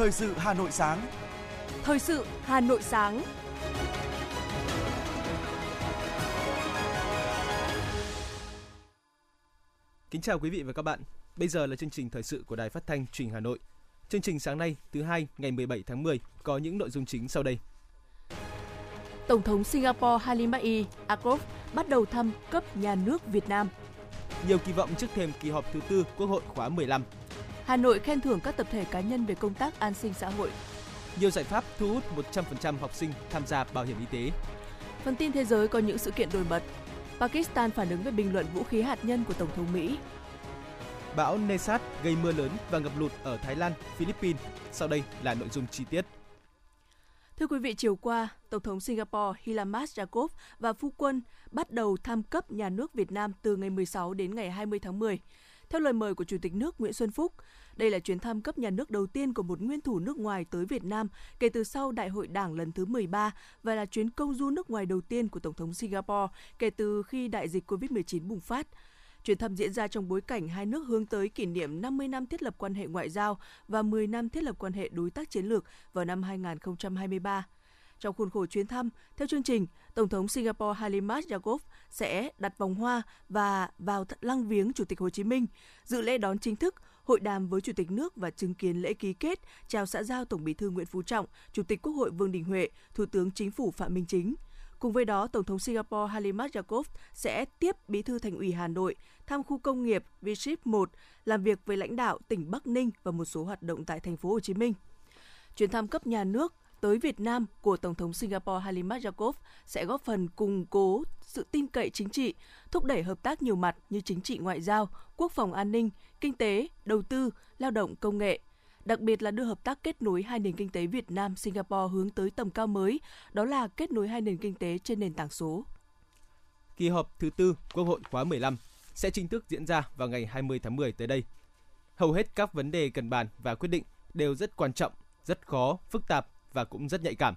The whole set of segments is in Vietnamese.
Thời sự Hà Nội sáng. Thời sự Hà Nội sáng. Kính chào quý vị và các bạn. Bây giờ là chương trình thời sự của Đài Phát thanh Truyền Hà Nội. Chương trình sáng nay, thứ hai, ngày 17 tháng 10 có những nội dung chính sau đây. Tổng thống Singapore Halimah Yacob bắt đầu thăm cấp nhà nước Việt Nam. Nhiều kỳ vọng trước thềm kỳ họp thứ tư Quốc hội khóa 15. Hà Nội khen thưởng các tập thể cá nhân về công tác an sinh xã hội. Nhiều giải pháp thu hút 100% học sinh tham gia bảo hiểm y tế. Phần tin thế giới có những sự kiện nổi bật. Pakistan phản ứng về bình luận vũ khí hạt nhân của Tổng thống Mỹ. Bão Nesat gây mưa lớn và ngập lụt ở Thái Lan, Philippines. Sau đây là nội dung chi tiết. Thưa quý vị, chiều qua, Tổng thống Singapore Hilamas Jacob và phu quân bắt đầu thăm cấp nhà nước Việt Nam từ ngày 16 đến ngày 20 tháng 10. Theo lời mời của Chủ tịch nước Nguyễn Xuân Phúc, đây là chuyến thăm cấp nhà nước đầu tiên của một nguyên thủ nước ngoài tới Việt Nam kể từ sau Đại hội Đảng lần thứ 13 và là chuyến công du nước ngoài đầu tiên của Tổng thống Singapore kể từ khi đại dịch COVID-19 bùng phát. Chuyến thăm diễn ra trong bối cảnh hai nước hướng tới kỷ niệm 50 năm thiết lập quan hệ ngoại giao và 10 năm thiết lập quan hệ đối tác chiến lược vào năm 2023. Trong khuôn khổ chuyến thăm, theo chương trình, Tổng thống Singapore Halimat Yacob sẽ đặt vòng hoa và vào lăng viếng Chủ tịch Hồ Chí Minh, dự lễ đón chính thức, hội đàm với Chủ tịch nước và chứng kiến lễ ký kết chào xã giao Tổng Bí thư Nguyễn Phú Trọng, Chủ tịch Quốc hội Vương Đình Huệ, Thủ tướng Chính phủ Phạm Minh Chính. Cùng với đó, Tổng thống Singapore Halimat Yacob sẽ tiếp Bí thư Thành ủy Hà Nội thăm khu công nghiệp v 1, làm việc với lãnh đạo tỉnh Bắc Ninh và một số hoạt động tại thành phố Hồ Chí Minh. Chuyến thăm cấp nhà nước tới Việt Nam của Tổng thống Singapore Halimat Yacob sẽ góp phần củng cố sự tin cậy chính trị, thúc đẩy hợp tác nhiều mặt như chính trị ngoại giao, quốc phòng an ninh, kinh tế, đầu tư, lao động công nghệ, đặc biệt là đưa hợp tác kết nối hai nền kinh tế Việt Nam Singapore hướng tới tầm cao mới, đó là kết nối hai nền kinh tế trên nền tảng số. Kỳ họp thứ tư Quốc hội khóa 15 sẽ chính thức diễn ra vào ngày 20 tháng 10 tới đây. Hầu hết các vấn đề cần bàn và quyết định đều rất quan trọng, rất khó, phức tạp và cũng rất nhạy cảm.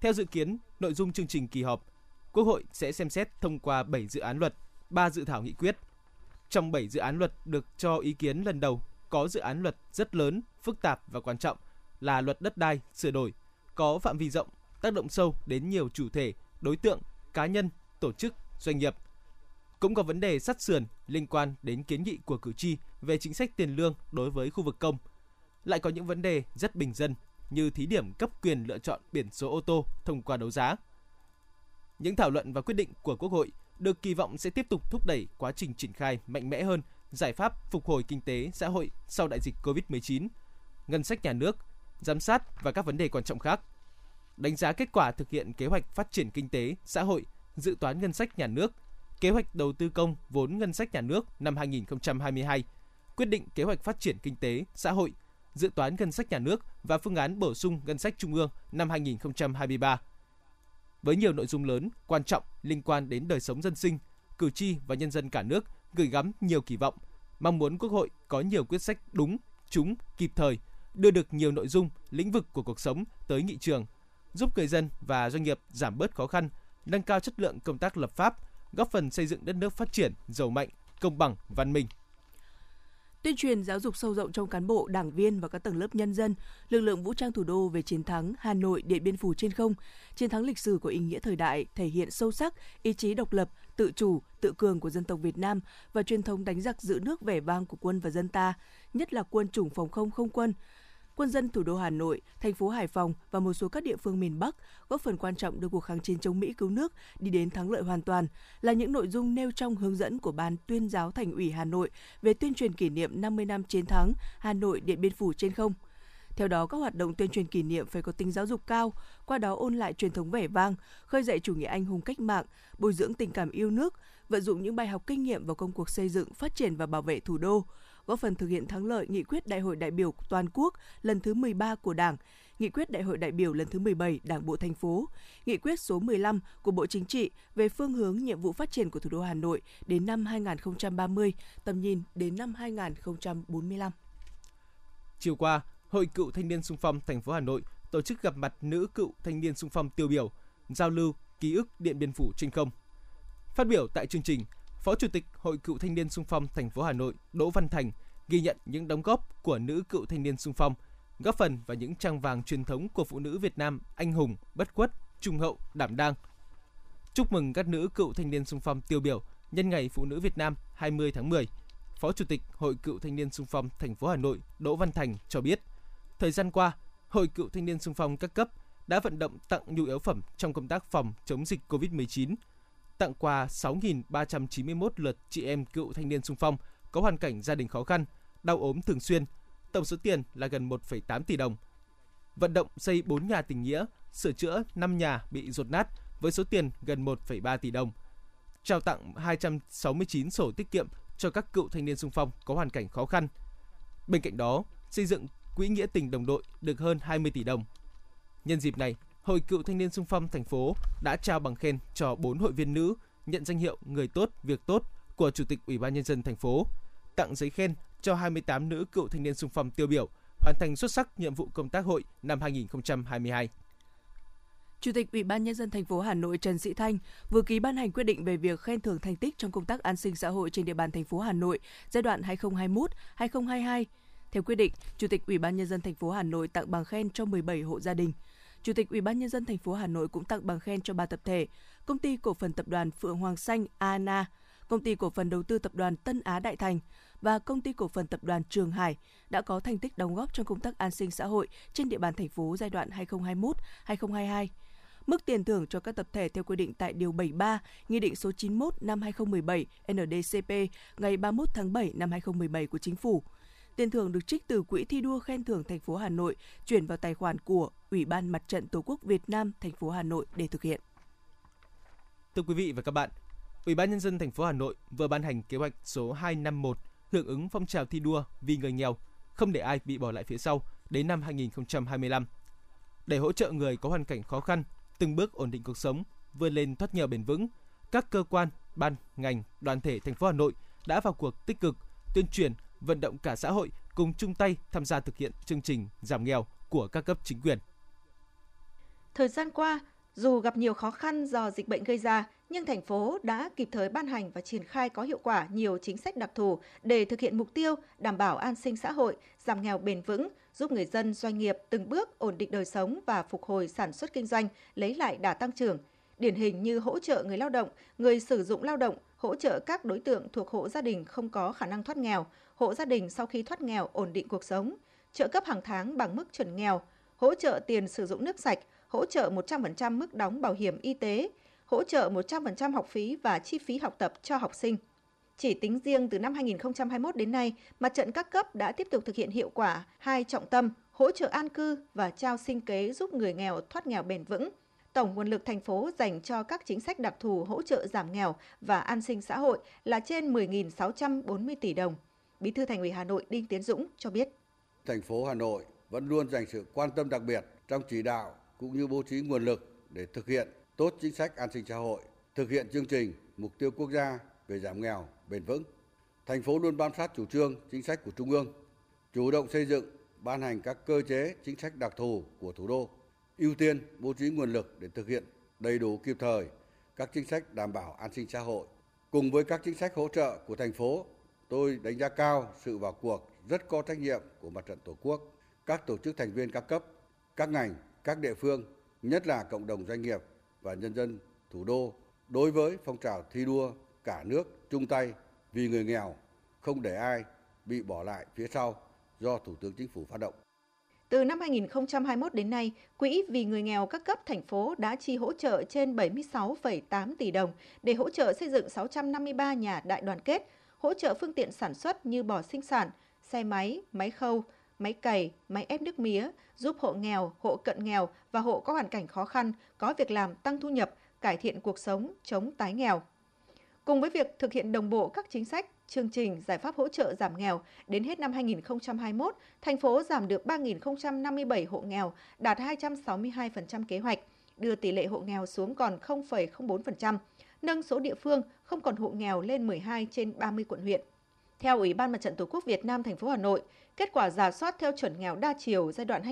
Theo dự kiến, nội dung chương trình kỳ họp, Quốc hội sẽ xem xét thông qua 7 dự án luật, 3 dự thảo nghị quyết. Trong 7 dự án luật được cho ý kiến lần đầu, có dự án luật rất lớn, phức tạp và quan trọng là luật đất đai sửa đổi, có phạm vi rộng, tác động sâu đến nhiều chủ thể, đối tượng, cá nhân, tổ chức, doanh nghiệp. Cũng có vấn đề sắt sườn liên quan đến kiến nghị của cử tri về chính sách tiền lương đối với khu vực công. Lại có những vấn đề rất bình dân như thí điểm cấp quyền lựa chọn biển số ô tô thông qua đấu giá. Những thảo luận và quyết định của Quốc hội được kỳ vọng sẽ tiếp tục thúc đẩy quá trình triển khai mạnh mẽ hơn giải pháp phục hồi kinh tế xã hội sau đại dịch Covid-19, ngân sách nhà nước, giám sát và các vấn đề quan trọng khác. Đánh giá kết quả thực hiện kế hoạch phát triển kinh tế, xã hội, dự toán ngân sách nhà nước, kế hoạch đầu tư công vốn ngân sách nhà nước năm 2022, quyết định kế hoạch phát triển kinh tế, xã hội dự toán ngân sách nhà nước và phương án bổ sung ngân sách trung ương năm 2023. Với nhiều nội dung lớn, quan trọng liên quan đến đời sống dân sinh, cử tri và nhân dân cả nước gửi gắm nhiều kỳ vọng, mong muốn Quốc hội có nhiều quyết sách đúng, trúng, kịp thời, đưa được nhiều nội dung, lĩnh vực của cuộc sống tới nghị trường, giúp người dân và doanh nghiệp giảm bớt khó khăn, nâng cao chất lượng công tác lập pháp, góp phần xây dựng đất nước phát triển, giàu mạnh, công bằng, văn minh tuyên truyền giáo dục sâu rộng trong cán bộ, đảng viên và các tầng lớp nhân dân, lực lượng vũ trang thủ đô về chiến thắng Hà Nội Điện Biên Phủ trên không, chiến thắng lịch sử có ý nghĩa thời đại, thể hiện sâu sắc ý chí độc lập, tự chủ, tự cường của dân tộc Việt Nam và truyền thống đánh giặc giữ nước vẻ vang của quân và dân ta, nhất là quân chủng phòng không không quân, quân dân thủ đô Hà Nội, thành phố Hải Phòng và một số các địa phương miền Bắc góp phần quan trọng đưa cuộc kháng chiến chống Mỹ cứu nước đi đến thắng lợi hoàn toàn là những nội dung nêu trong hướng dẫn của Ban tuyên giáo Thành ủy Hà Nội về tuyên truyền kỷ niệm 50 năm chiến thắng Hà Nội Điện Biên Phủ trên không. Theo đó, các hoạt động tuyên truyền kỷ niệm phải có tính giáo dục cao, qua đó ôn lại truyền thống vẻ vang, khơi dậy chủ nghĩa anh hùng cách mạng, bồi dưỡng tình cảm yêu nước, vận dụng những bài học kinh nghiệm vào công cuộc xây dựng, phát triển và bảo vệ thủ đô, góp phần thực hiện thắng lợi nghị quyết Đại hội đại biểu toàn quốc lần thứ 13 của Đảng, nghị quyết Đại hội đại biểu lần thứ 17 Đảng bộ thành phố, nghị quyết số 15 của Bộ Chính trị về phương hướng nhiệm vụ phát triển của thủ đô Hà Nội đến năm 2030, tầm nhìn đến năm 2045. Chiều qua, Hội Cựu Thanh niên Sung phong thành phố Hà Nội tổ chức gặp mặt nữ cựu thanh niên sung phong tiêu biểu, giao lưu ký ức Điện Biên Phủ trên không. Phát biểu tại chương trình, Phó Chủ tịch Hội Cựu Thanh niên Sung phong thành phố Hà Nội Đỗ Văn Thành ghi nhận những đóng góp của nữ cựu thanh niên sung phong góp phần vào những trang vàng truyền thống của phụ nữ Việt Nam anh hùng, bất khuất, trung hậu, đảm đang. Chúc mừng các nữ cựu thanh niên sung phong tiêu biểu nhân ngày Phụ nữ Việt Nam 20 tháng 10. Phó Chủ tịch Hội Cựu Thanh niên Sung phong thành phố Hà Nội Đỗ Văn Thành cho biết, thời gian qua, Hội Cựu Thanh niên Sung phong các cấp đã vận động tặng nhu yếu phẩm trong công tác phòng chống dịch COVID-19, tặng quà 6.391 lượt chị em cựu thanh niên sung phong có hoàn cảnh gia đình khó khăn, đau ốm thường xuyên, tổng số tiền là gần 1,8 tỷ đồng. Vận động xây 4 nhà tình nghĩa, sửa chữa 5 nhà bị rột nát với số tiền gần 1,3 tỷ đồng. Trao tặng 269 sổ tiết kiệm cho các cựu thanh niên sung phong có hoàn cảnh khó khăn. Bên cạnh đó, xây dựng quỹ nghĩa tình đồng đội được hơn 20 tỷ đồng. Nhân dịp này, Hội Cựu Thanh niên Sung phong thành phố đã trao bằng khen cho 4 hội viên nữ nhận danh hiệu Người tốt, việc tốt của Chủ tịch Ủy ban nhân dân thành phố, tặng giấy khen cho 28 nữ cựu thanh niên sung phong tiêu biểu hoàn thành xuất sắc nhiệm vụ công tác hội năm 2022. Chủ tịch Ủy ban nhân dân thành phố Hà Nội Trần Sĩ Thanh vừa ký ban hành quyết định về việc khen thưởng thành tích trong công tác an sinh xã hội trên địa bàn thành phố Hà Nội giai đoạn 2021-2022. Theo quyết định, Chủ tịch Ủy ban nhân dân thành phố Hà Nội tặng bằng khen cho 17 hộ gia đình. Chủ tịch Ủy ban nhân dân thành phố Hà Nội cũng tặng bằng khen cho ba tập thể: Công ty cổ phần tập đoàn Phượng Hoàng Xanh ANA, Công ty cổ phần đầu tư tập đoàn Tân Á Đại Thành và Công ty cổ phần tập đoàn Trường Hải đã có thành tích đóng góp trong công tác an sinh xã hội trên địa bàn thành phố giai đoạn 2021-2022. Mức tiền thưởng cho các tập thể theo quy định tại Điều 73, Nghị định số 91 năm 2017 NDCP ngày 31 tháng 7 năm 2017 của Chính phủ. Tiền thưởng được trích từ Quỹ thi đua khen thưởng thành phố Hà Nội chuyển vào tài khoản của Ủy ban Mặt trận Tổ quốc Việt Nam thành phố Hà Nội để thực hiện. Thưa quý vị và các bạn, Ủy ban nhân dân thành phố Hà Nội vừa ban hành kế hoạch số 251 hưởng ứng phong trào thi đua vì người nghèo, không để ai bị bỏ lại phía sau đến năm 2025. Để hỗ trợ người có hoàn cảnh khó khăn từng bước ổn định cuộc sống, vươn lên thoát nghèo bền vững, các cơ quan, ban, ngành, đoàn thể thành phố Hà Nội đã vào cuộc tích cực tuyên truyền, vận động cả xã hội cùng chung tay tham gia thực hiện chương trình giảm nghèo của các cấp chính quyền. Thời gian qua, dù gặp nhiều khó khăn do dịch bệnh gây ra, nhưng thành phố đã kịp thời ban hành và triển khai có hiệu quả nhiều chính sách đặc thù để thực hiện mục tiêu đảm bảo an sinh xã hội, giảm nghèo bền vững, giúp người dân doanh nghiệp từng bước ổn định đời sống và phục hồi sản xuất kinh doanh, lấy lại đà tăng trưởng. Điển hình như hỗ trợ người lao động, người sử dụng lao động, hỗ trợ các đối tượng thuộc hộ gia đình không có khả năng thoát nghèo, hộ gia đình sau khi thoát nghèo ổn định cuộc sống, trợ cấp hàng tháng bằng mức chuẩn nghèo, hỗ trợ tiền sử dụng nước sạch, hỗ trợ 100% mức đóng bảo hiểm y tế, hỗ trợ 100% học phí và chi phí học tập cho học sinh. Chỉ tính riêng từ năm 2021 đến nay, mặt trận các cấp đã tiếp tục thực hiện hiệu quả hai trọng tâm hỗ trợ an cư và trao sinh kế giúp người nghèo thoát nghèo bền vững. Tổng nguồn lực thành phố dành cho các chính sách đặc thù hỗ trợ giảm nghèo và an sinh xã hội là trên 10.640 tỷ đồng. Bí thư Thành ủy Hà Nội Đinh Tiến Dũng cho biết. Thành phố Hà Nội vẫn luôn dành sự quan tâm đặc biệt trong chỉ đạo cũng như bố trí nguồn lực để thực hiện tốt chính sách an sinh xã hội, thực hiện chương trình mục tiêu quốc gia về giảm nghèo bền vững. Thành phố luôn bám sát chủ trương, chính sách của Trung ương, chủ động xây dựng, ban hành các cơ chế, chính sách đặc thù của thủ đô, ưu tiên bố trí nguồn lực để thực hiện đầy đủ kịp thời các chính sách đảm bảo an sinh xã hội. Cùng với các chính sách hỗ trợ của thành phố, tôi đánh giá cao sự vào cuộc rất có trách nhiệm của Mặt trận Tổ quốc, các tổ chức thành viên các cấp, các ngành, các địa phương, nhất là cộng đồng doanh nghiệp và nhân dân thủ đô đối với phong trào thi đua cả nước chung tay vì người nghèo, không để ai bị bỏ lại phía sau do Thủ tướng Chính phủ phát động. Từ năm 2021 đến nay, Quỹ vì người nghèo các cấp thành phố đã chi hỗ trợ trên 76,8 tỷ đồng để hỗ trợ xây dựng 653 nhà đại đoàn kết, hỗ trợ phương tiện sản xuất như bò sinh sản, xe máy, máy khâu, máy cày, máy ép nước mía, giúp hộ nghèo, hộ cận nghèo và hộ có hoàn cảnh khó khăn có việc làm tăng thu nhập, cải thiện cuộc sống, chống tái nghèo. Cùng với việc thực hiện đồng bộ các chính sách, chương trình giải pháp hỗ trợ giảm nghèo, đến hết năm 2021, thành phố giảm được 3.057 hộ nghèo, đạt 262% kế hoạch, đưa tỷ lệ hộ nghèo xuống còn 0,04%, nâng số địa phương không còn hộ nghèo lên 12 trên 30 quận huyện. Theo Ủy ban Mặt trận Tổ quốc Việt Nam thành phố Hà Nội, kết quả giả soát theo chuẩn nghèo đa chiều giai đoạn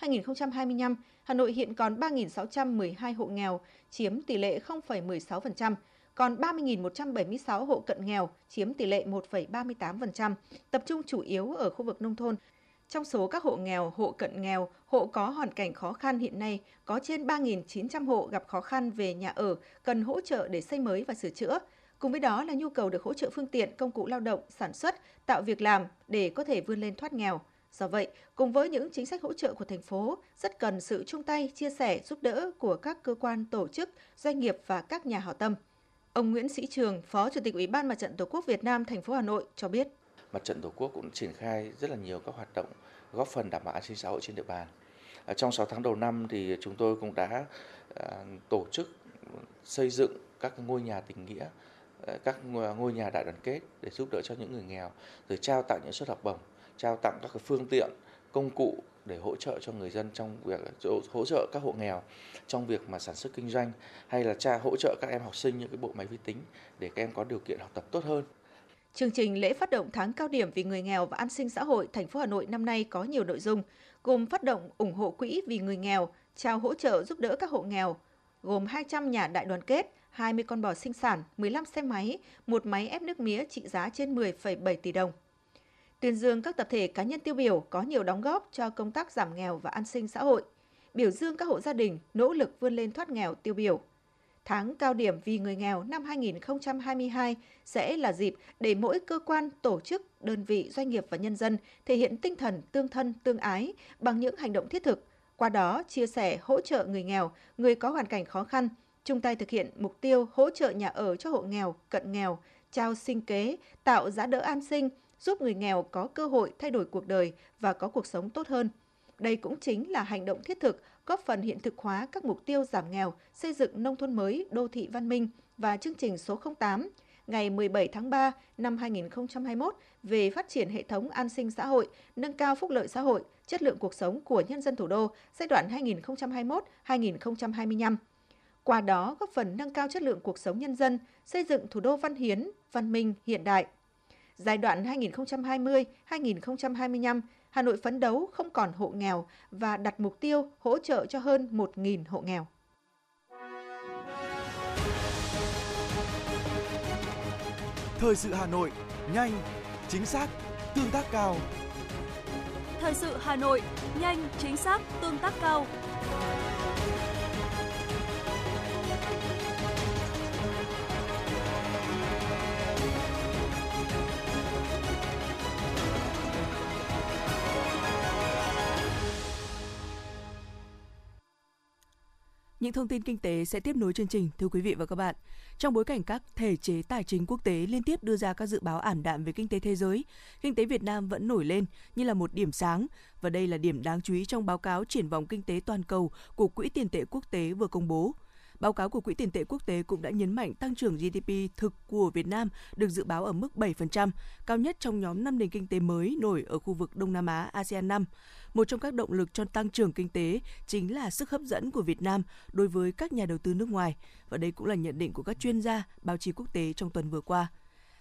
2022-2025, Hà Nội hiện còn 3.612 hộ nghèo, chiếm tỷ lệ 0,16%, còn 30.176 hộ cận nghèo, chiếm tỷ lệ 1,38%, tập trung chủ yếu ở khu vực nông thôn. Trong số các hộ nghèo, hộ cận nghèo, hộ có hoàn cảnh khó khăn hiện nay có trên 3.900 hộ gặp khó khăn về nhà ở, cần hỗ trợ để xây mới và sửa chữa. Cùng với đó là nhu cầu được hỗ trợ phương tiện, công cụ lao động, sản xuất, tạo việc làm để có thể vươn lên thoát nghèo. Do vậy, cùng với những chính sách hỗ trợ của thành phố, rất cần sự chung tay, chia sẻ, giúp đỡ của các cơ quan, tổ chức, doanh nghiệp và các nhà hảo tâm. Ông Nguyễn Sĩ Trường, Phó Chủ tịch Ủy ban Mặt trận Tổ quốc Việt Nam thành phố Hà Nội cho biết. Mặt trận Tổ quốc cũng triển khai rất là nhiều các hoạt động góp phần đảm bảo an sinh xã hội trên địa bàn. Trong 6 tháng đầu năm thì chúng tôi cũng đã à, tổ chức xây dựng các ngôi nhà tình nghĩa, à, các ngôi nhà đại đoàn kết để giúp đỡ cho những người nghèo, rồi trao tặng những suất học bổng, trao tặng các phương tiện, công cụ để hỗ trợ cho người dân trong việc hỗ trợ các hộ nghèo trong việc mà sản xuất kinh doanh hay là cha hỗ trợ các em học sinh những cái bộ máy vi tính để các em có điều kiện học tập tốt hơn. Chương trình lễ phát động tháng cao điểm vì người nghèo và an sinh xã hội thành phố Hà Nội năm nay có nhiều nội dung, gồm phát động ủng hộ quỹ vì người nghèo, trao hỗ trợ giúp đỡ các hộ nghèo, gồm 200 nhà đại đoàn kết, 20 con bò sinh sản, 15 xe máy, một máy ép nước mía trị giá trên 10,7 tỷ đồng. Tuyên dương các tập thể cá nhân tiêu biểu có nhiều đóng góp cho công tác giảm nghèo và an sinh xã hội. Biểu dương các hộ gia đình nỗ lực vươn lên thoát nghèo tiêu biểu. Tháng cao điểm vì người nghèo năm 2022 sẽ là dịp để mỗi cơ quan, tổ chức, đơn vị, doanh nghiệp và nhân dân thể hiện tinh thần tương thân, tương ái bằng những hành động thiết thực, qua đó chia sẻ hỗ trợ người nghèo, người có hoàn cảnh khó khăn, chung tay thực hiện mục tiêu hỗ trợ nhà ở cho hộ nghèo, cận nghèo, trao sinh kế, tạo giá đỡ an sinh, giúp người nghèo có cơ hội thay đổi cuộc đời và có cuộc sống tốt hơn. Đây cũng chính là hành động thiết thực góp phần hiện thực hóa các mục tiêu giảm nghèo, xây dựng nông thôn mới, đô thị văn minh và chương trình số 08 ngày 17 tháng 3 năm 2021 về phát triển hệ thống an sinh xã hội, nâng cao phúc lợi xã hội, chất lượng cuộc sống của nhân dân thủ đô giai đoạn 2021-2025. Qua đó góp phần nâng cao chất lượng cuộc sống nhân dân, xây dựng thủ đô văn hiến, văn minh, hiện đại. Giai đoạn 2020-2025, Hà Nội phấn đấu không còn hộ nghèo và đặt mục tiêu hỗ trợ cho hơn 1.000 hộ nghèo. Thời sự Hà Nội, nhanh, chính xác, tương tác cao. Thời sự Hà Nội, nhanh, chính xác, tương tác cao. Những thông tin kinh tế sẽ tiếp nối chương trình, thưa quý vị và các bạn. Trong bối cảnh các thể chế tài chính quốc tế liên tiếp đưa ra các dự báo ảm đạm về kinh tế thế giới, kinh tế Việt Nam vẫn nổi lên như là một điểm sáng và đây là điểm đáng chú ý trong báo cáo triển vọng kinh tế toàn cầu của Quỹ tiền tệ quốc tế vừa công bố. Báo cáo của Quỹ tiền tệ quốc tế cũng đã nhấn mạnh tăng trưởng GDP thực của Việt Nam được dự báo ở mức 7%, cao nhất trong nhóm 5 nền kinh tế mới nổi ở khu vực Đông Nam Á ASEAN 5. Một trong các động lực cho tăng trưởng kinh tế chính là sức hấp dẫn của Việt Nam đối với các nhà đầu tư nước ngoài và đây cũng là nhận định của các chuyên gia báo chí quốc tế trong tuần vừa qua.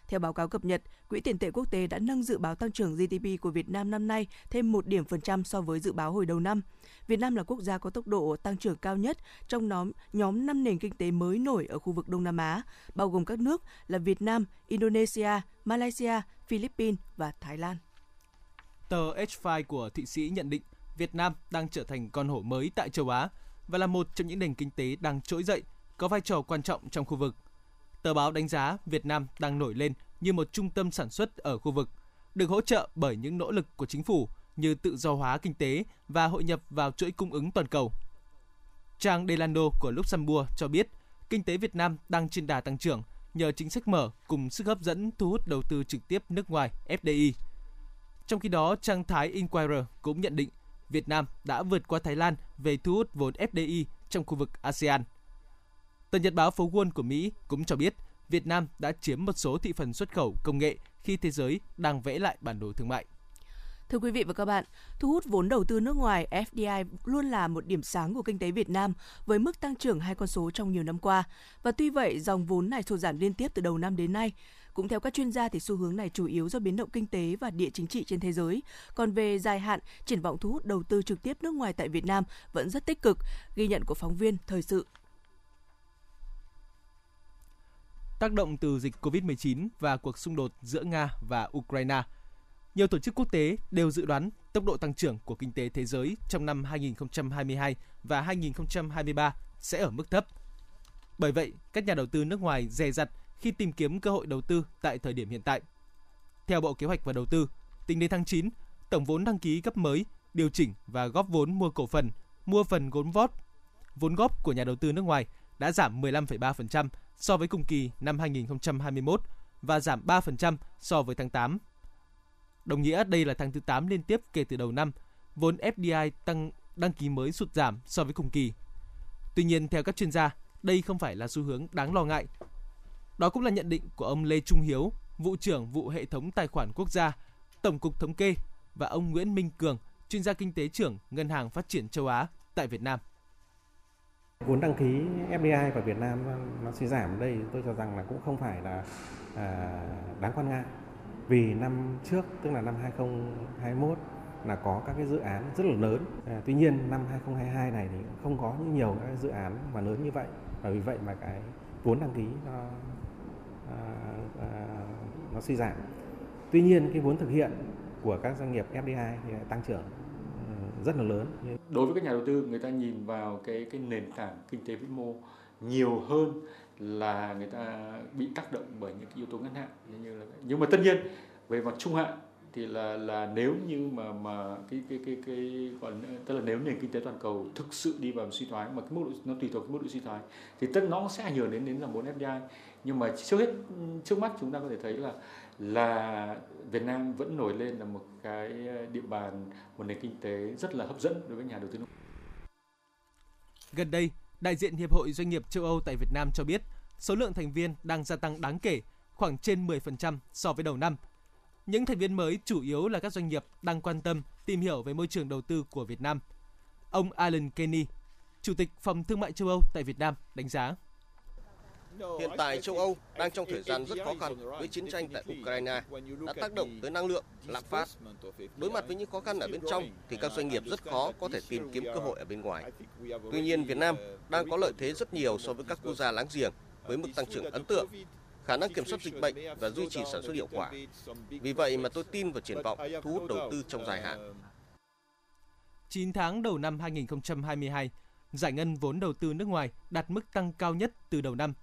Theo báo cáo cập nhật, Quỹ tiền tệ quốc tế đã nâng dự báo tăng trưởng GDP của Việt Nam năm nay thêm 1 điểm phần trăm so với dự báo hồi đầu năm. Việt Nam là quốc gia có tốc độ tăng trưởng cao nhất trong nhóm nhóm 5 nền kinh tế mới nổi ở khu vực Đông Nam Á, bao gồm các nước là Việt Nam, Indonesia, Malaysia, Philippines và Thái Lan. Tờ H5 của Thụy Sĩ nhận định Việt Nam đang trở thành con hổ mới tại châu Á và là một trong những nền kinh tế đang trỗi dậy, có vai trò quan trọng trong khu vực. Tờ báo đánh giá Việt Nam đang nổi lên như một trung tâm sản xuất ở khu vực, được hỗ trợ bởi những nỗ lực của chính phủ như tự do hóa kinh tế và hội nhập vào chuỗi cung ứng toàn cầu. Trang Delano của Luxembourg cho biết, kinh tế Việt Nam đang trên đà tăng trưởng nhờ chính sách mở cùng sức hấp dẫn thu hút đầu tư trực tiếp nước ngoài FDI. Trong khi đó, trang Thái Inquirer cũng nhận định Việt Nam đã vượt qua Thái Lan về thu hút vốn FDI trong khu vực ASEAN. Tờ Nhật báo Phố Wall của Mỹ cũng cho biết Việt Nam đã chiếm một số thị phần xuất khẩu công nghệ khi thế giới đang vẽ lại bản đồ thương mại. Thưa quý vị và các bạn, thu hút vốn đầu tư nước ngoài FDI luôn là một điểm sáng của kinh tế Việt Nam với mức tăng trưởng hai con số trong nhiều năm qua. Và tuy vậy, dòng vốn này sụt giảm liên tiếp từ đầu năm đến nay. Cũng theo các chuyên gia thì xu hướng này chủ yếu do biến động kinh tế và địa chính trị trên thế giới. Còn về dài hạn, triển vọng thu hút đầu tư trực tiếp nước ngoài tại Việt Nam vẫn rất tích cực, ghi nhận của phóng viên Thời sự. Tác động từ dịch COVID-19 và cuộc xung đột giữa Nga và Ukraine, nhiều tổ chức quốc tế đều dự đoán tốc độ tăng trưởng của kinh tế thế giới trong năm 2022 và 2023 sẽ ở mức thấp. Bởi vậy, các nhà đầu tư nước ngoài dè dặt khi tìm kiếm cơ hội đầu tư tại thời điểm hiện tại. Theo Bộ Kế hoạch và Đầu tư, tính đến tháng 9, tổng vốn đăng ký cấp mới, điều chỉnh và góp vốn mua cổ phần, mua phần vốn vót, vốn góp của nhà đầu tư nước ngoài đã giảm 15,3% so với cùng kỳ năm 2021 và giảm 3% so với tháng 8. Đồng nghĩa đây là tháng thứ 8 liên tiếp kể từ đầu năm, vốn FDI tăng đăng ký mới sụt giảm so với cùng kỳ. Tuy nhiên theo các chuyên gia, đây không phải là xu hướng đáng lo ngại. Đó cũng là nhận định của ông Lê Trung Hiếu, vụ trưởng vụ hệ thống tài khoản quốc gia, Tổng cục Thống kê và ông Nguyễn Minh Cường, chuyên gia kinh tế trưởng Ngân hàng Phát triển châu Á tại Việt Nam. Vốn đăng ký FDI vào Việt Nam vâng, nó suy giảm đây tôi cho rằng là cũng không phải là à, đáng quan ngại vì năm trước tức là năm 2021 là có các cái dự án rất là lớn. À, tuy nhiên năm 2022 này thì không có những nhiều các dự án mà lớn như vậy và vì vậy mà cái vốn đăng ký nó à, à, nó suy giảm. Tuy nhiên cái vốn thực hiện của các doanh nghiệp FDI thì tăng trưởng rất là lớn. Đối với các nhà đầu tư, người ta nhìn vào cái cái nền tảng kinh tế vĩ mô nhiều hơn là người ta bị tác động bởi những cái yếu tố ngắn hạn như là nhưng mà tất nhiên, về mặt trung hạn thì là là nếu như mà mà cái cái cái cái còn tức là nếu nền kinh tế toàn cầu thực sự đi vào suy thoái, mà cái mức độ, nó tùy thuộc cái mức độ suy thoái, thì tất, nó sẽ ảnh hưởng đến đến dòng vốn FDI nhưng mà trước hết, trước mắt chúng ta có thể thấy là là Việt Nam vẫn nổi lên là một cái ờ, địa bàn một nền kinh tế rất là hấp dẫn đối với nhà đầu tư nước Gần đây, đại diện Hiệp hội Doanh nghiệp châu Âu tại Việt Nam cho biết số lượng thành viên đang gia tăng đáng kể, khoảng trên 10% so với đầu năm. Những thành viên mới chủ yếu là các doanh nghiệp đang quan tâm tìm hiểu về môi trường đầu tư của Việt Nam. Ông Alan Kenny, Chủ tịch Phòng Thương mại châu Âu tại Việt Nam đánh giá. Hiện tại châu Âu đang trong thời gian rất khó khăn với chiến tranh tại Ukraine đã tác động tới năng lượng, lạm phát. Đối mặt với những khó khăn ở bên trong thì các doanh nghiệp rất khó có thể tìm kiếm cơ hội ở bên ngoài. Tuy nhiên Việt Nam đang có lợi thế rất nhiều so với các quốc gia láng giềng với mức tăng trưởng ấn tượng, khả năng kiểm soát dịch bệnh và duy trì sản xuất hiệu quả. Vì vậy mà tôi tin vào triển vọng thu hút đầu tư trong dài hạn. 9 tháng đầu năm 2022, giải ngân vốn đầu tư nước ngoài đạt mức tăng cao nhất từ đầu năm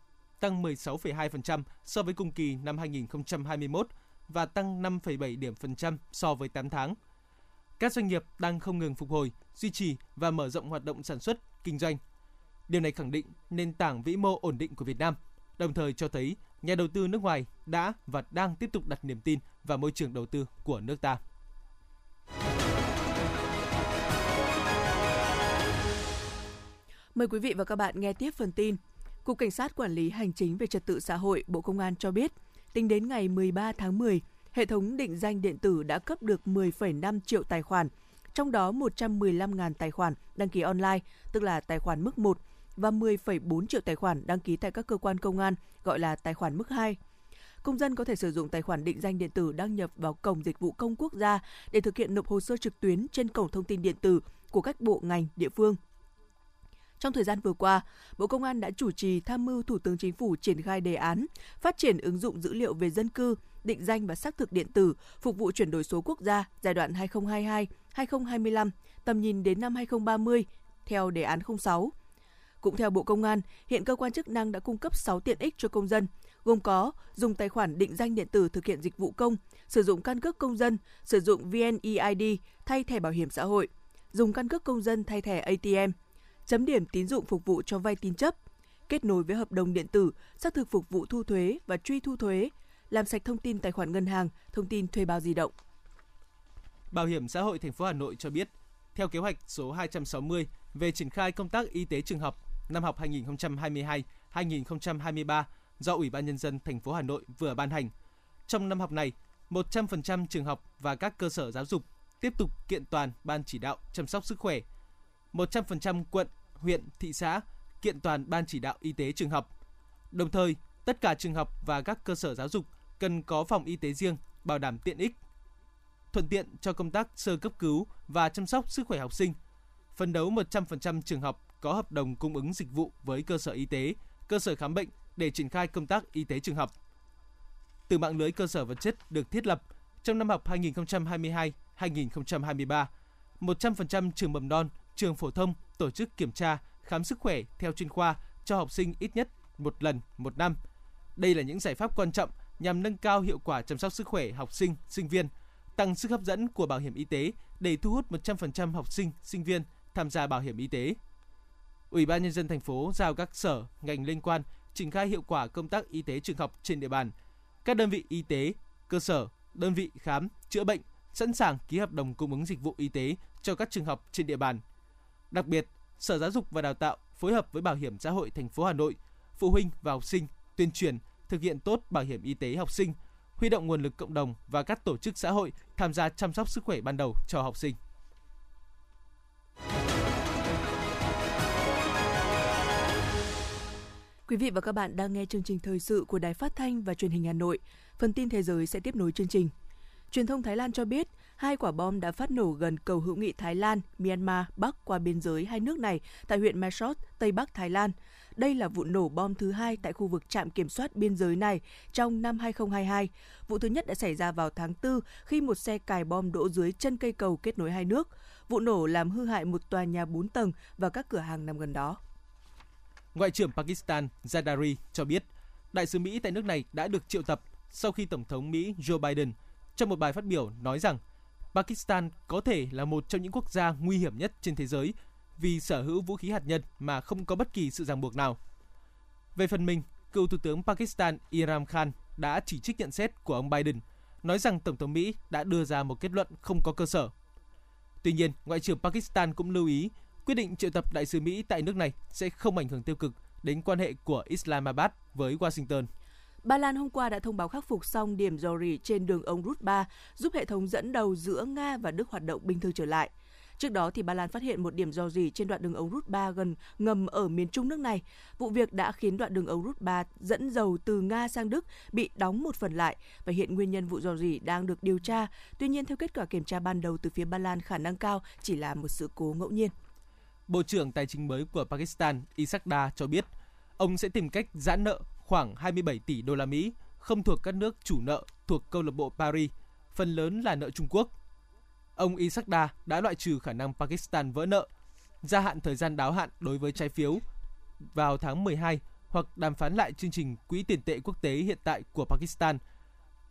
tăng 16,2% so với cùng kỳ năm 2021 và tăng 5,7 điểm phần trăm so với 8 tháng. Các doanh nghiệp đang không ngừng phục hồi, duy trì và mở rộng hoạt động sản xuất, kinh doanh. Điều này khẳng định nền tảng vĩ mô ổn định của Việt Nam, đồng thời cho thấy nhà đầu tư nước ngoài đã và đang tiếp tục đặt niềm tin vào môi trường đầu tư của nước ta. Mời quý vị và các bạn nghe tiếp phần tin Cục Cảnh sát Quản lý Hành chính về Trật tự xã hội Bộ Công an cho biết, tính đến ngày 13 tháng 10, hệ thống định danh điện tử đã cấp được 10,5 triệu tài khoản, trong đó 115.000 tài khoản đăng ký online, tức là tài khoản mức 1, và 10,4 triệu tài khoản đăng ký tại các cơ quan công an, gọi là tài khoản mức 2. Công dân có thể sử dụng tài khoản định danh điện tử đăng nhập vào cổng dịch vụ công quốc gia để thực hiện nộp hồ sơ trực tuyến trên cổng thông tin điện tử của các bộ ngành, địa phương. Trong thời gian vừa qua, Bộ Công an đã chủ trì tham mưu Thủ tướng Chính phủ triển khai đề án phát triển ứng dụng dữ liệu về dân cư, định danh và xác thực điện tử phục vụ chuyển đổi số quốc gia giai đoạn 2022-2025, tầm nhìn đến năm 2030 theo đề án 06. Cũng theo Bộ Công an, hiện cơ quan chức năng đã cung cấp 6 tiện ích cho công dân, gồm có dùng tài khoản định danh điện tử thực hiện dịch vụ công, sử dụng căn cước công dân, sử dụng VNeID thay thẻ bảo hiểm xã hội, dùng căn cước công dân thay thẻ ATM, chấm điểm tín dụng phục vụ cho vay tín chấp, kết nối với hợp đồng điện tử, xác thực phục vụ thu thuế và truy thu thuế, làm sạch thông tin tài khoản ngân hàng, thông tin thuê bao di động. Bảo hiểm xã hội thành phố Hà Nội cho biết, theo kế hoạch số 260 về triển khai công tác y tế trường học năm học 2022-2023 do Ủy ban nhân dân thành phố Hà Nội vừa ban hành. Trong năm học này, 100% trường học và các cơ sở giáo dục tiếp tục kiện toàn ban chỉ đạo chăm sóc sức khỏe 100% quận, huyện, thị xã kiện toàn ban chỉ đạo y tế trường học. Đồng thời, tất cả trường học và các cơ sở giáo dục cần có phòng y tế riêng bảo đảm tiện ích, thuận tiện cho công tác sơ cấp cứu và chăm sóc sức khỏe học sinh. Phấn đấu 100% trường học có hợp đồng cung ứng dịch vụ với cơ sở y tế, cơ sở khám bệnh để triển khai công tác y tế trường học. Từ mạng lưới cơ sở vật chất được thiết lập trong năm học 2023. 100% trường mầm non, trường phổ thông tổ chức kiểm tra, khám sức khỏe theo chuyên khoa cho học sinh ít nhất một lần một năm. Đây là những giải pháp quan trọng nhằm nâng cao hiệu quả chăm sóc sức khỏe học sinh, sinh viên, tăng sức hấp dẫn của bảo hiểm y tế để thu hút 100% học sinh, sinh viên tham gia bảo hiểm y tế. Ủy ban nhân dân thành phố giao các sở, ngành liên quan triển khai hiệu quả công tác y tế trường học trên địa bàn. Các đơn vị y tế, cơ sở, đơn vị khám, chữa bệnh sẵn sàng ký hợp đồng cung ứng dịch vụ y tế cho các trường học trên địa bàn. Đặc biệt, Sở Giáo dục và Đào tạo phối hợp với Bảo hiểm xã hội thành phố Hà Nội, phụ huynh và học sinh tuyên truyền thực hiện tốt bảo hiểm y tế học sinh, huy động nguồn lực cộng đồng và các tổ chức xã hội tham gia chăm sóc sức khỏe ban đầu cho học sinh. Quý vị và các bạn đang nghe chương trình thời sự của Đài Phát thanh và Truyền hình Hà Nội. Phần tin thế giới sẽ tiếp nối chương trình. Truyền thông Thái Lan cho biết, hai quả bom đã phát nổ gần cầu hữu nghị Thái Lan, Myanmar bắc qua biên giới hai nước này tại huyện Mashot, Tây Bắc Thái Lan. Đây là vụ nổ bom thứ hai tại khu vực trạm kiểm soát biên giới này trong năm 2022. Vụ thứ nhất đã xảy ra vào tháng 4 khi một xe cài bom đỗ dưới chân cây cầu kết nối hai nước. Vụ nổ làm hư hại một tòa nhà 4 tầng và các cửa hàng nằm gần đó. Ngoại trưởng Pakistan Zardari cho biết, đại sứ Mỹ tại nước này đã được triệu tập sau khi Tổng thống Mỹ Joe Biden trong một bài phát biểu nói rằng Pakistan có thể là một trong những quốc gia nguy hiểm nhất trên thế giới vì sở hữu vũ khí hạt nhân mà không có bất kỳ sự ràng buộc nào. Về phần mình, cựu Thủ tướng Pakistan Imran Khan đã chỉ trích nhận xét của ông Biden, nói rằng Tổng thống Mỹ đã đưa ra một kết luận không có cơ sở. Tuy nhiên, Ngoại trưởng Pakistan cũng lưu ý quyết định triệu tập đại sứ Mỹ tại nước này sẽ không ảnh hưởng tiêu cực đến quan hệ của Islamabad với Washington. Ba Lan hôm qua đã thông báo khắc phục xong điểm dò rỉ trên đường ống rút 3, giúp hệ thống dẫn đầu giữa Nga và Đức hoạt động bình thường trở lại. Trước đó thì Ba Lan phát hiện một điểm dò rỉ trên đoạn đường ống rút 3 gần ngầm ở miền Trung nước này. Vụ việc đã khiến đoạn đường ống rút 3 dẫn dầu từ Nga sang Đức bị đóng một phần lại và hiện nguyên nhân vụ dò rỉ đang được điều tra. Tuy nhiên theo kết quả kiểm tra ban đầu từ phía Ba Lan khả năng cao chỉ là một sự cố ngẫu nhiên. Bộ trưởng Tài chính mới của Pakistan Isakda cho biết ông sẽ tìm cách giãn nợ khoảng 27 tỷ đô la Mỹ không thuộc các nước chủ nợ thuộc câu lạc bộ Paris, phần lớn là nợ Trung Quốc. Ông Ishaq đã loại trừ khả năng Pakistan vỡ nợ, gia hạn thời gian đáo hạn đối với trái phiếu vào tháng 12 hoặc đàm phán lại chương trình quỹ tiền tệ quốc tế hiện tại của Pakistan.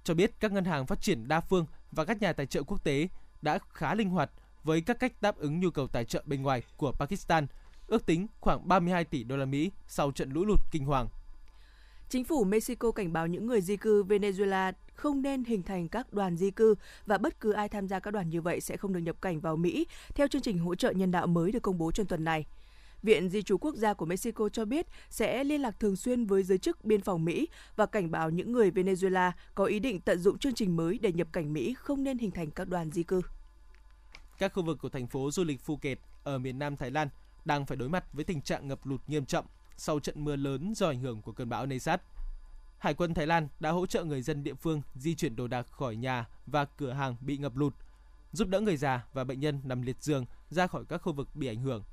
Cho biết các ngân hàng phát triển đa phương và các nhà tài trợ quốc tế đã khá linh hoạt với các cách đáp ứng nhu cầu tài trợ bên ngoài của Pakistan, ước tính khoảng 32 tỷ đô la Mỹ sau trận lũ lụt kinh hoàng. Chính phủ Mexico cảnh báo những người di cư Venezuela không nên hình thành các đoàn di cư và bất cứ ai tham gia các đoàn như vậy sẽ không được nhập cảnh vào Mỹ, theo chương trình hỗ trợ nhân đạo mới được công bố trong tuần này. Viện Di trú Quốc gia của Mexico cho biết sẽ liên lạc thường xuyên với giới chức biên phòng Mỹ và cảnh báo những người Venezuela có ý định tận dụng chương trình mới để nhập cảnh Mỹ không nên hình thành các đoàn di cư. Các khu vực của thành phố du lịch Phuket ở miền Nam Thái Lan đang phải đối mặt với tình trạng ngập lụt nghiêm trọng sau trận mưa lớn do ảnh hưởng của cơn bão Nesat. Hải quân Thái Lan đã hỗ trợ người dân địa phương di chuyển đồ đạc khỏi nhà và cửa hàng bị ngập lụt, giúp đỡ người già và bệnh nhân nằm liệt giường ra khỏi các khu vực bị ảnh hưởng.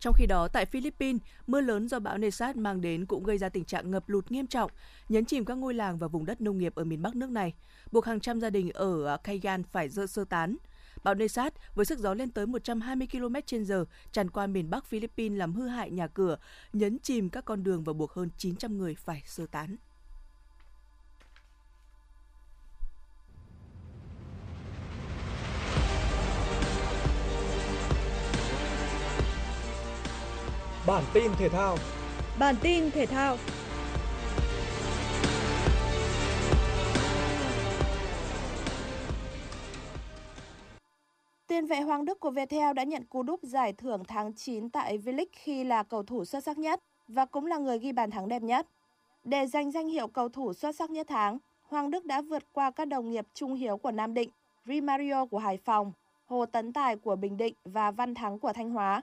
Trong khi đó, tại Philippines, mưa lớn do bão Nesat mang đến cũng gây ra tình trạng ngập lụt nghiêm trọng, nhấn chìm các ngôi làng và vùng đất nông nghiệp ở miền Bắc nước này, buộc hàng trăm gia đình ở Cagayan phải dơ sơ tán. Bão Nesat với sức gió lên tới 120 km/h tràn qua miền Bắc Philippines làm hư hại nhà cửa, nhấn chìm các con đường và buộc hơn 900 người phải sơ tán. Bản tin thể thao Bản tin thể thao Tiền vệ Hoàng Đức của Viettel đã nhận cú đúp giải thưởng tháng 9 tại V-League khi là cầu thủ xuất sắc nhất và cũng là người ghi bàn thắng đẹp nhất. Để giành danh hiệu cầu thủ xuất sắc nhất tháng, Hoàng Đức đã vượt qua các đồng nghiệp Trung Hiếu của Nam Định, Rimario của Hải Phòng, Hồ Tấn Tài của Bình Định và Văn Thắng của Thanh Hóa.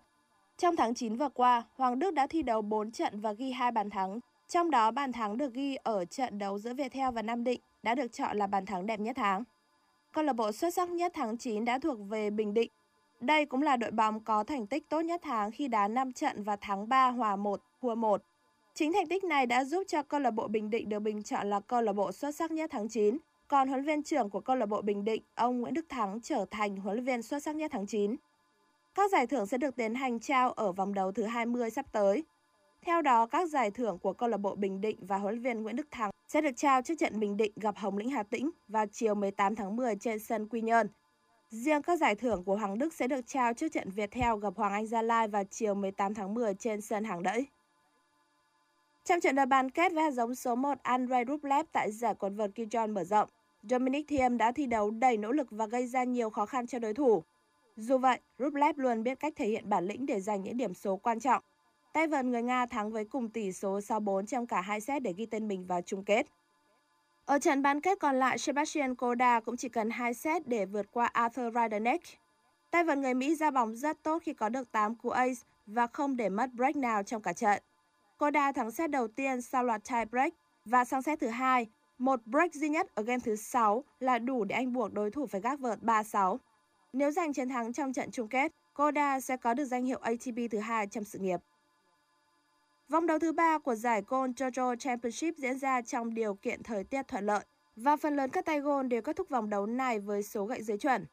Trong tháng 9 vừa qua, Hoàng Đức đã thi đấu 4 trận và ghi 2 bàn thắng. Trong đó bàn thắng được ghi ở trận đấu giữa Viettel và Nam Định đã được chọn là bàn thắng đẹp nhất tháng câu lạc bộ xuất sắc nhất tháng 9 đã thuộc về Bình Định. Đây cũng là đội bóng có thành tích tốt nhất tháng khi đá 5 trận và thắng 3 hòa 1, thua 1. Chính thành tích này đã giúp cho câu lạc bộ Bình Định được bình chọn là câu lạc bộ xuất sắc nhất tháng 9 Còn huấn luyện viên trưởng của câu lạc bộ Bình Định, ông Nguyễn Đức Thắng trở thành huấn luyện viên xuất sắc nhất tháng 9. Các giải thưởng sẽ được tiến hành trao ở vòng đấu thứ 20 sắp tới. Theo đó, các giải thưởng của câu lạc bộ Bình Định và huấn luyện viên Nguyễn Đức Thắng sẽ được trao trước trận Bình Định gặp Hồng Lĩnh Hà Tĩnh vào chiều 18 tháng 10 trên sân Quy Nhơn. Riêng các giải thưởng của Hoàng Đức sẽ được trao trước trận Viettel gặp Hoàng Anh Gia Lai vào chiều 18 tháng 10 trên sân Hàng Đẫy. Trong trận đấu bán kết với hạt giống số 1 Andrei Rublev tại giải quần vợt Kijon mở rộng, Dominic Thiem đã thi đấu đầy nỗ lực và gây ra nhiều khó khăn cho đối thủ. Dù vậy, Rublev luôn biết cách thể hiện bản lĩnh để giành những điểm số quan trọng. Tay vợt người Nga thắng với cùng tỷ số 6-4 trong cả hai set để ghi tên mình vào chung kết. Ở trận bán kết còn lại, Sebastian Koda cũng chỉ cần 2 set để vượt qua Arthur Ryderneck. Tay vợt người Mỹ ra bóng rất tốt khi có được 8 cú ace và không để mất break nào trong cả trận. Koda thắng set đầu tiên sau loạt tie break và sang set thứ hai, một break duy nhất ở game thứ 6 là đủ để anh buộc đối thủ phải gác vợt 3-6. Nếu giành chiến thắng trong trận chung kết, Koda sẽ có được danh hiệu ATP thứ hai trong sự nghiệp. Vòng đấu thứ ba của giải Gold Jojo Championship diễn ra trong điều kiện thời tiết thuận lợi và phần lớn các tay gôn đều kết thúc vòng đấu này với số gậy dưới chuẩn.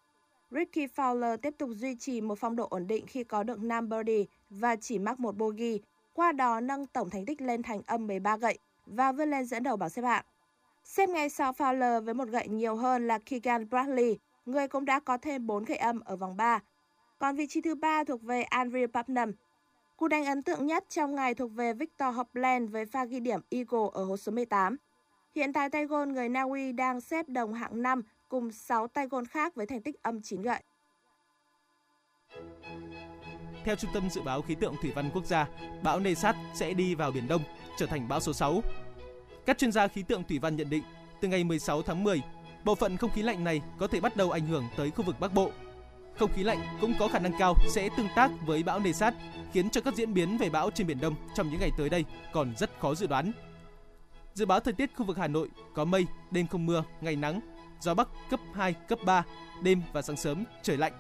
Ricky Fowler tiếp tục duy trì một phong độ ổn định khi có được 5 birdie và chỉ mắc một bogey, qua đó nâng tổng thành tích lên thành âm 13 gậy và vươn lên dẫn đầu bảng xếp hạng. Xếp ngay sau Fowler với một gậy nhiều hơn là Keegan Bradley, người cũng đã có thêm 4 gậy âm ở vòng 3. Còn vị trí thứ ba thuộc về Andrew Putnam, Cú đánh ấn tượng nhất trong ngày thuộc về Victor Hopland với pha ghi điểm Eagle ở hố số 18. Hiện tại tay gôn người Na Uy đang xếp đồng hạng 5 cùng 6 tay gôn khác với thành tích âm 9 gậy. Theo Trung tâm Dự báo Khí tượng Thủy văn Quốc gia, bão Nesat sẽ đi vào Biển Đông, trở thành bão số 6. Các chuyên gia khí tượng thủy văn nhận định, từ ngày 16 tháng 10, bộ phận không khí lạnh này có thể bắt đầu ảnh hưởng tới khu vực Bắc Bộ. Không khí lạnh cũng có khả năng cao sẽ tương tác với bão Nesat, khiến cho các diễn biến về bão trên biển Đông trong những ngày tới đây còn rất khó dự đoán. Dự báo thời tiết khu vực Hà Nội có mây, đêm không mưa, ngày nắng, gió bắc cấp 2, cấp 3, đêm và sáng sớm trời lạnh.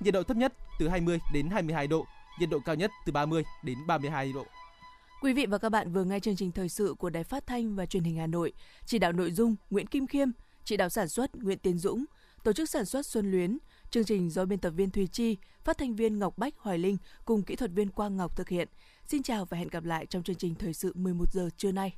Nhiệt độ thấp nhất từ 20 đến 22 độ, nhiệt độ cao nhất từ 30 đến 32 độ. Quý vị và các bạn vừa nghe chương trình thời sự của Đài Phát thanh và Truyền hình Hà Nội. Chỉ đạo nội dung Nguyễn Kim Khiêm, chỉ đạo sản xuất Nguyễn Tiến Dũng, tổ chức sản xuất Xuân Luyến, chương trình do biên tập viên Thùy Chi, phát thanh viên Ngọc Bách Hoài Linh cùng kỹ thuật viên Quang Ngọc thực hiện. Xin chào và hẹn gặp lại trong chương trình thời sự 11 giờ trưa nay.